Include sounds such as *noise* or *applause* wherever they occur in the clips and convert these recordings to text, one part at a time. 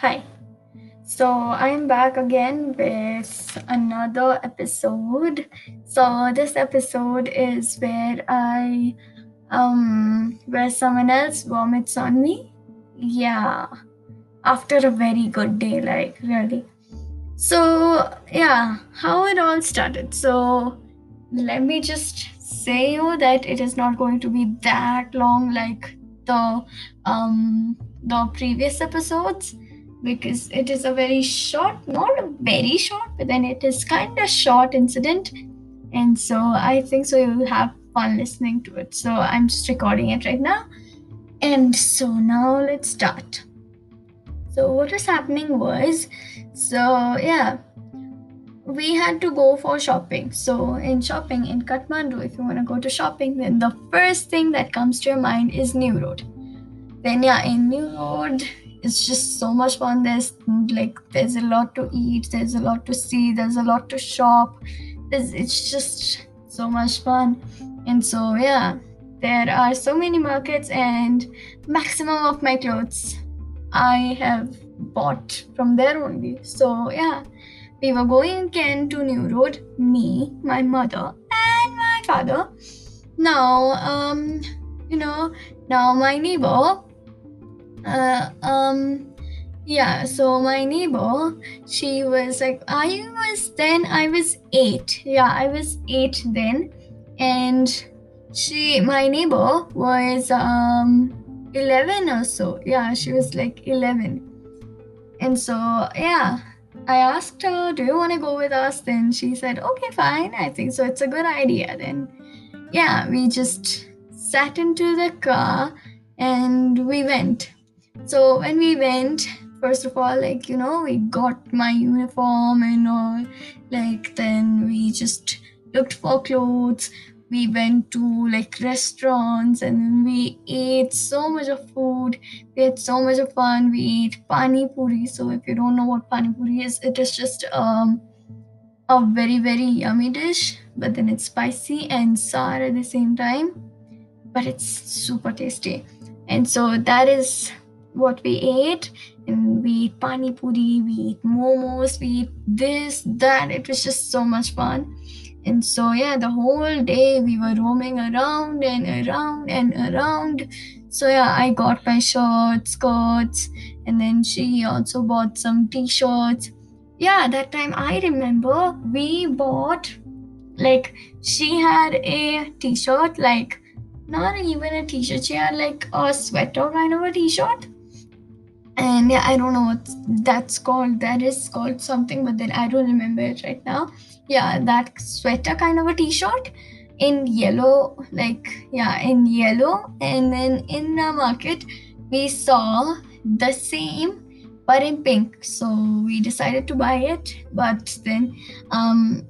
Hi. So I'm back again with another episode. So this episode is where I um where someone else vomits on me. Yeah. After a very good day, like really. So yeah, how it all started. So let me just say you that it is not going to be that long like the um the previous episodes because it is a very short not a very short but then it is kind of short incident. And so i think so you'll have fun listening to it. So i'm just recording it right now. And so now let's start. So what was happening was so yeah. We had to go for shopping. So, in shopping in Kathmandu, if you want to go to shopping, then the first thing that comes to your mind is New Road. Then, yeah, in New Road, it's just so much fun. There's like, there's a lot to eat, there's a lot to see, there's a lot to shop. It's just so much fun. And so, yeah, there are so many markets, and maximum of my clothes I have bought from there only. So, yeah we were going again to New Road, me, my mother, and my father. Now, um, you know, now my neighbor, uh, um, yeah, so my neighbor, she was like, I was then, I was eight. Yeah, I was eight then. And she, my neighbor was, um, 11 or so. Yeah, she was like 11. And so, yeah, I asked her, Do you want to go with us? Then she said, Okay, fine. I think so. It's a good idea. Then, yeah, we just sat into the car and we went. So, when we went, first of all, like, you know, we got my uniform and all. Like, then we just looked for clothes. We went to like restaurants and we ate so much of food. We had so much of fun. We ate pani puri. So if you don't know what pani puri is it is just um a very very yummy dish but then it's spicy and sour at the same time but it's super tasty. And so that is what we ate. And we eat pani puri we eat momos we eat this that. It was just so much fun. And so, yeah, the whole day we were roaming around and around and around. So, yeah, I got my shorts, skirts, and then she also bought some t shirts. Yeah, that time I remember we bought, like, she had a t shirt, like, not even a t shirt, she had like a sweater kind of a t shirt and yeah i don't know what that's called that is called something but then i don't remember it right now. Yeah that sweater kind of a t-shirt in yellow like yeah in yellow. And then in the market we saw the same but in pink. So we decided to buy it but then um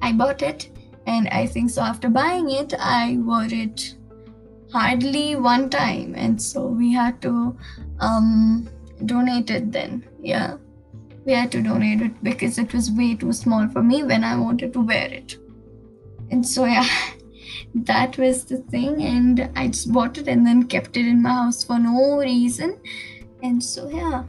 i bought it. And i think so after buying it i wore it hardly one time. And so we had to um donate it then. Yeah. We had to donate it because it was way too small for me when i wanted to wear it. And so yeah *laughs* that was the thing. And i just bought it and then kept it in my house for no reason. And so yeah.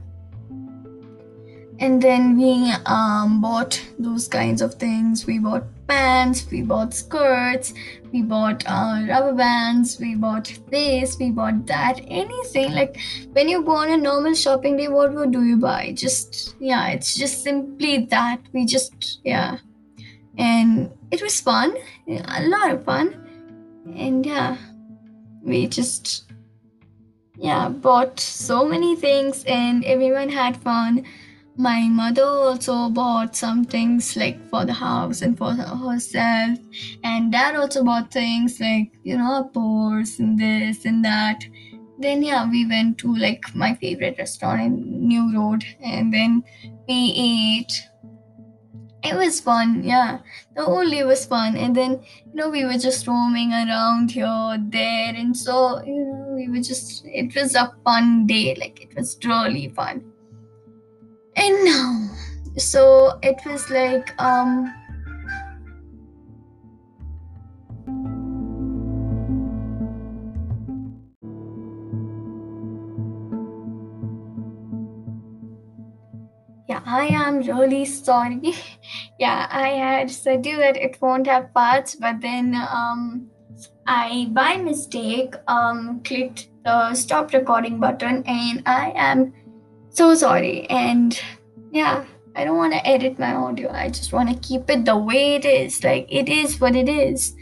And then we um, bought those kinds of things. We bought pants we bought skirts we bought uh, rubber bands we bought this we bought that anything. Like when you go on a normal shopping day what would do you buy? Just yeah it's just simply that. We just yeah. And it was fun a lot of fun. And yeah we just yeah bought so many things and everyone had fun my mother also bought some things like for the house and for herself. And dad also bought things like you know a purse and this and that. Then yeah we went to like my favorite restaurant in new road. And then we ate. It was fun yeah. The whole day was fun. And then you know we were just roaming around here there and so you know we were just it was a fun day. Like it was really fun and now so it was like um yeah, I am really sorry. *laughs* yeah, I had said you that it won't have parts, but then um, I by mistake um, clicked the stop recording button, and I am so sorry. And yeah, I don't want to edit my audio. I just want to keep it the way it is. Like it is what it is.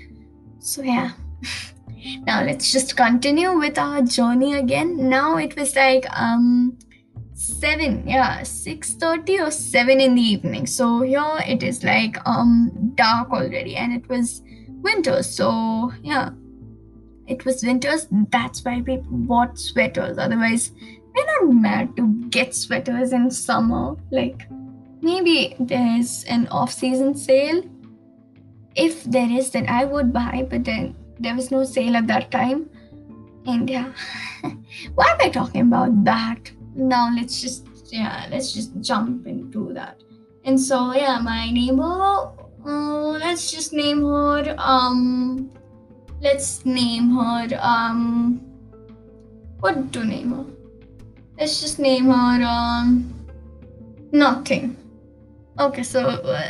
So yeah. *laughs* now let's just continue with our journey again. Now it was like um 7 yeah 6:30 or 7 in the evening so here it is like um dark already and it was winter so yeah it was winters that's why we bought sweaters otherwise not mad to get sweaters in summer like maybe there's an off-season sale. If there is then i would buy but then there was no sale at that time. And yeah *laughs* why am i talking about that? Now let's just yeah let's just jump into that. And so yeah my neighbor uh, let's just name her um let's name her um what to name her let's just name her um nothing okay so uh,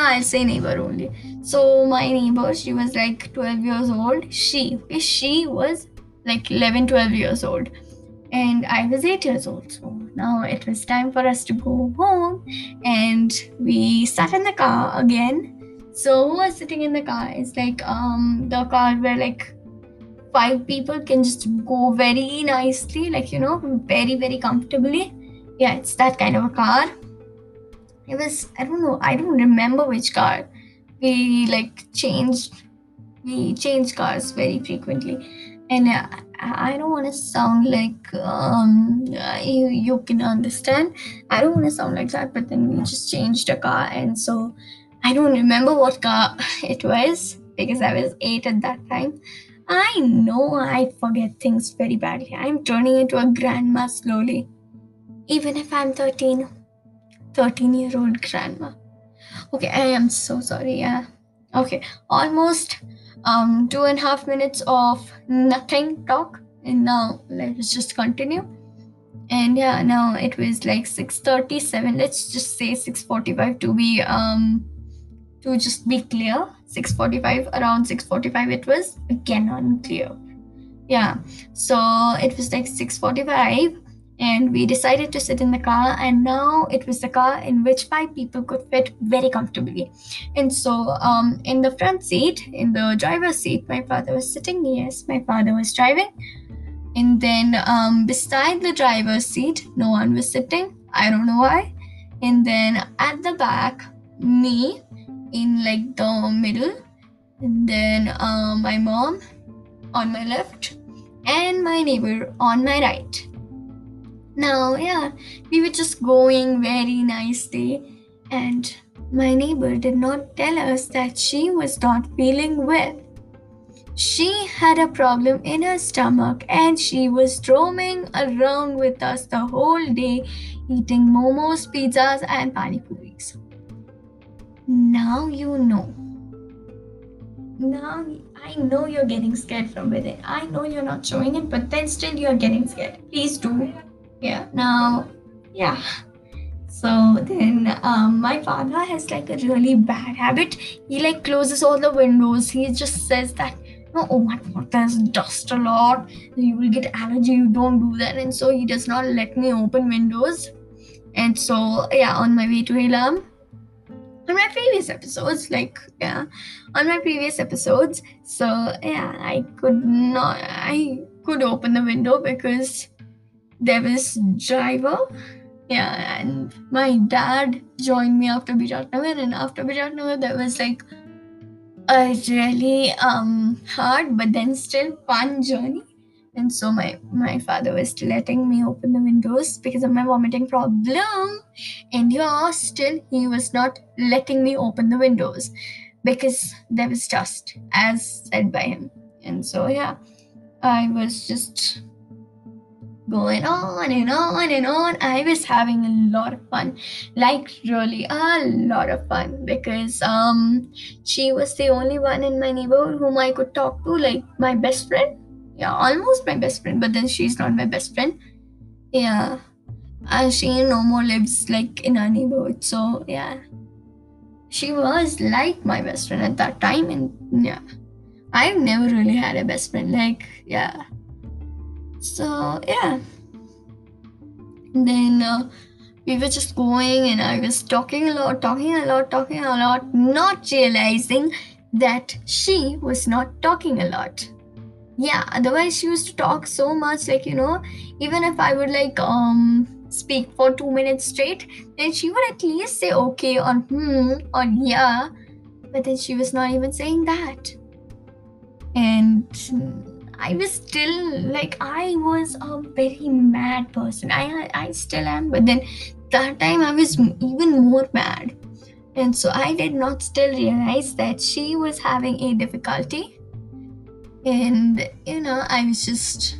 i'll say neighbor only so my neighbor she was like 12 years old she okay she was like 11 12 years old and I was eight years old. So now it was time for us to go home, and we sat in the car again. So who was sitting in the car? It's like um the car where like five people can just go very nicely, like you know, very very comfortably. Yeah, it's that kind of a car. It was I don't know I don't remember which car. We like changed we change cars very frequently and uh, I don't want to sound like um, you, you can understand. I don't want to sound like that, but then we just changed a car, and so I don't remember what car *laughs* it was because I was eight at that time. I know I forget things very badly. I'm turning into a grandma slowly, even if I'm 13, 13 year old grandma. Okay, I am so sorry. Yeah. Okay, almost um two and a half minutes of nothing talk and now let's just continue and yeah now it was like 6:37 let's just say 6:45 to be um to just be clear 6:45 around 6:45 it was again unclear. Yeah so it was like 6:45 and we decided to sit in the car and now it was the car in which five people could fit very comfortably. And so um, in the front seat in the driver's seat my father was sitting yes my father was driving. And then um, beside the driver's seat no one was sitting. I don't know why. And then at the back me in like the middle and then uh, my mom on my left and my neighbor on my right now, yeah, we were just going very nicely, and my neighbor did not tell us that she was not feeling well. She had a problem in her stomach and she was roaming around with us the whole day, eating momos, pizzas, and pani puris. Now you know. Now I know you're getting scared from within. I know you're not showing it, but then still you're getting scared. Please do. Yeah now yeah. So then um, my father has like a really bad habit. He like closes all the windows. He just says that no oh my god there's dust a lot. You will get allergy. You don't do that. And so he does not let me open windows. And so yeah on my way to Ilam on my previous episodes like yeah on my previous episodes. So yeah i could not i could open the window because there was driver yeah and my dad joined me after Biratnagar and after Biratnagar there was like a really um hard but then still fun journey and so my my father was letting me open the windows because of my vomiting problem and yeah still he was not letting me open the windows because there was dust as said by him and so yeah i was just going on and on and on. I was having a lot of fun, like really a lot of fun because um she was the only one in my neighborhood whom I could talk to, like my best friend. Yeah, almost my best friend, but then she's not my best friend. Yeah. uh, she no more lives like in our neighborhood. So yeah, she was like my best friend at that time, and yeah, I've never really had a best friend. Like yeah, so yeah. And then uh, we were just going, and I was talking a lot, talking a lot, talking a lot, not realizing that she was not talking a lot yeah otherwise she used to talk so much like you know even if i would like um speak for two minutes straight, then she would at least say okay or hmm or yeah. But then she was not even saying that. And I was still like I was a very mad person. I I still am, but then that time I was even more mad. And so I did not still realize that she was having a difficulty. And you know, I was just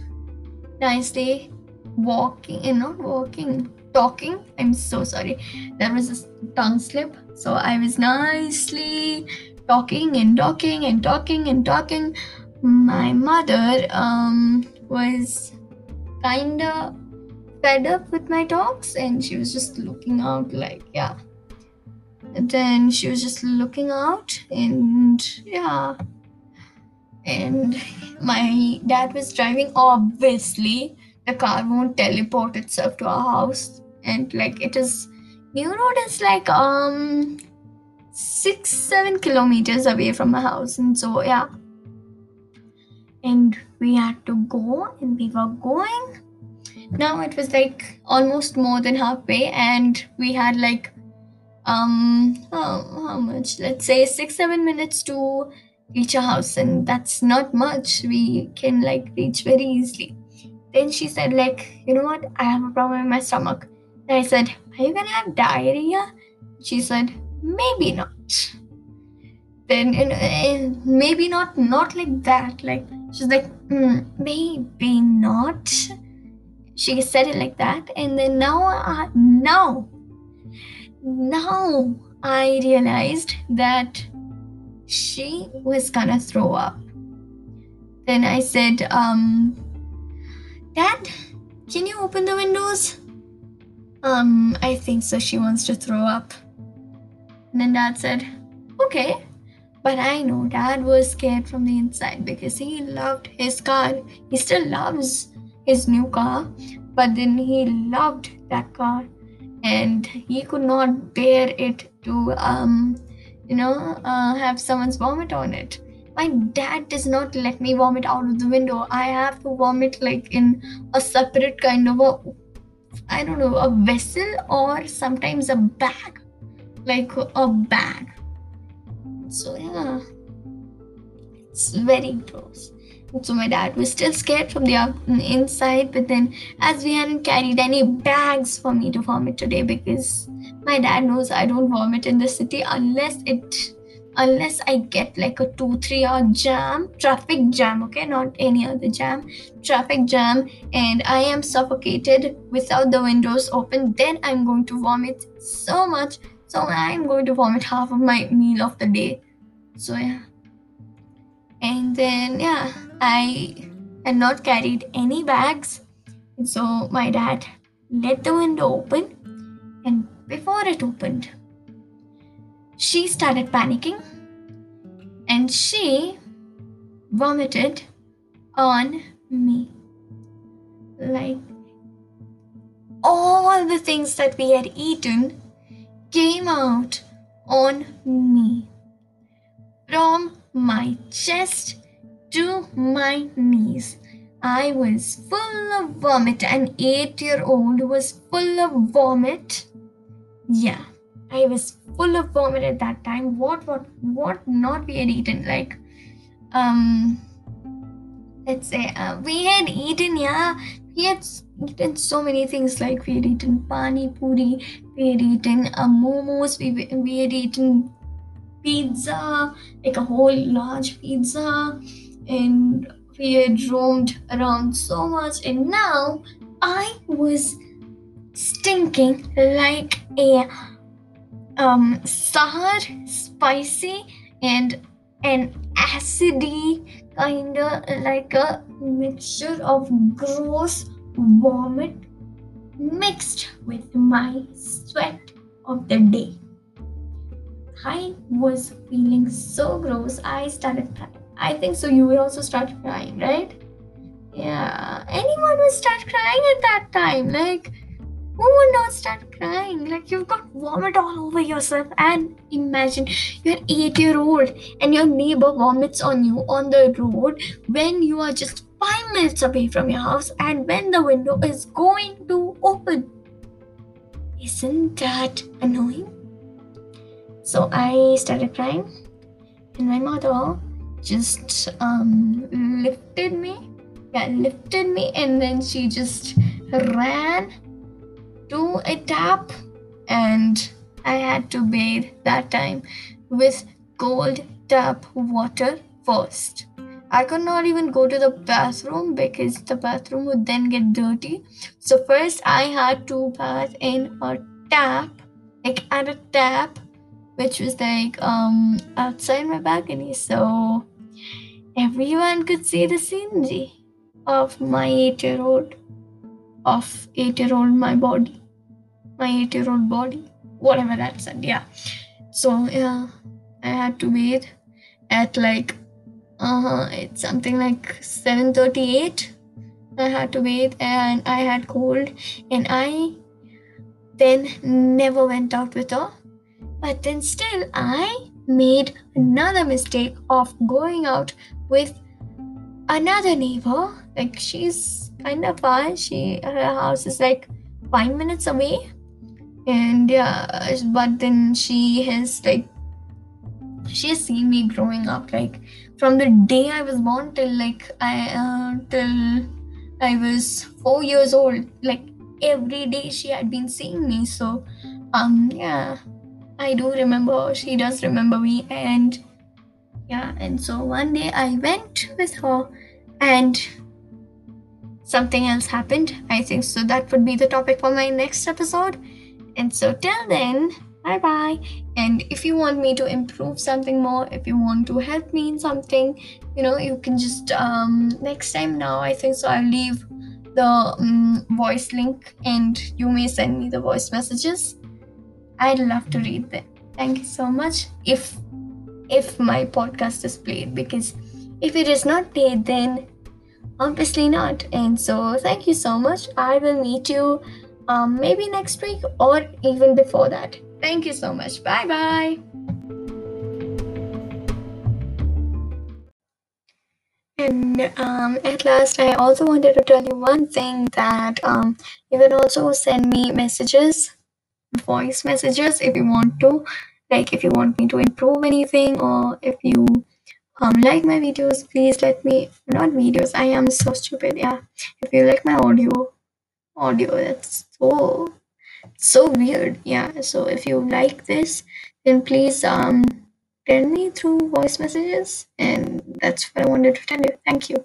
nicely walking and not walking talking. I'm so sorry. There was a tongue slip. So i was nicely talking and talking and talking and talking. My mother um was kind of fed up with my talks and she was just looking out like yeah. And then she was just looking out and yeah and my dad was driving. Obviously the car won't teleport itself to our house. And like it is new road is like um six seven kilometers away from my house. And so yeah. And we had to go and we were going. Now it was like almost more than halfway. And we had like um how, how much? Let's say six seven minutes to reach a house and that's not much we can like reach very easily then she said, like, you know what? I have a problem in my stomach. And I said, Are you gonna have diarrhea? She said, Maybe not. Then uh, maybe not, not like that. Like she's like, mm, maybe not. She said it like that, and then now, uh, now, now I realized that she was gonna throw up. Then I said, um, Dad, can you open the windows? Um, I think so. She wants to throw up. And then Dad said, Okay. But I know Dad was scared from the inside because he loved his car. He still loves his new car, but then he loved that car and he could not bear it to, um, you know, uh, have someone's vomit on it my dad does not let me vomit out of the window. I have to vomit like in a separate kind of a, I don't know, a vessel or sometimes a bag, like a bag. So yeah, it's very gross. So my dad was still scared from the inside, but then as we hadn't carried any bags for me to vomit today because my dad knows I don't vomit in the city unless it unless I get like a two, three hour jam, traffic jam, okay, not any other jam, traffic jam, and I am suffocated without the windows open, then I'm going to vomit so much. So I'm going to vomit half of my meal of the day. So yeah. And then yeah, I had not carried any bags. So my dad let the window open and before it opened, she started panicking and she vomited on me. Like all the things that we had eaten came out on me. From my chest to my knees. I was full of vomit. An eight year old was full of vomit. Yeah. I was full of vomit at that time. What what what not we had eaten? Like um let's say uh, we had eaten yeah we had eaten so many things like we had eaten pani puri we had eaten uh, momos we, we had eaten pizza like a whole large pizza and we had roamed around so much and now i was stinking like a um, sour, spicy, and an acidy kind of like a mixture of gross vomit mixed with my sweat of the day. I was feeling so gross. I started crying. I think so. You will also start crying, right? Yeah. Anyone will start crying at that time. Like, who would not start crying? Like, you've got vomit all over yourself. And imagine you're eight year old and your neighbor vomits on you on the road when you are just five minutes away from your house and when the window is going to open. Isn't that annoying? So I started crying, and my mother just um, lifted me. Yeah, lifted me, and then she just ran to a tap, and I had to bathe that time with cold tap water first. I could not even go to the bathroom because the bathroom would then get dirty. So first I had to bath in a tap, like at a tap, which was like um outside my balcony. So everyone could see the scenery of my eight-year-old, of eight-year-old my body, my eight-year-old body, whatever that said. Yeah. So yeah, I had to bathe at like uh-huh it's something like 7:38 I had to bathe and I had cold and I then never went out with her but then still I made another mistake of going out with another neighbor like she's kind of far she her house is like 5 minutes away and yeah but then she has like she has seen me growing up like from the day I was born till like I uh, till I was four years old. Like every day she had been seeing me. So um yeah, I do remember. She does remember me, and yeah. And so one day I went with her, and something else happened. I think so. That would be the topic for my next episode. And so till then, bye bye and if you want me to improve something more if you want to help me in something you know you can just um next time now i think so i'll leave the um, voice link and you may send me the voice messages i'd love to read them. Thank you so much. If if my podcast is played because if it is not played then obviously not. And so thank you so much. I will meet you um, maybe next week or even before that. Thank you so much. Bye bye. And um, at last, I also wanted to tell you one thing that um, you can also send me messages, voice messages, if you want to. Like, if you want me to improve anything, or if you um, like my videos, please let me. Not videos, I am so stupid. Yeah. If you like my audio, audio, that's so so weird yeah so if you like this then please um tell me through voice messages and that's what i wanted to tell you thank you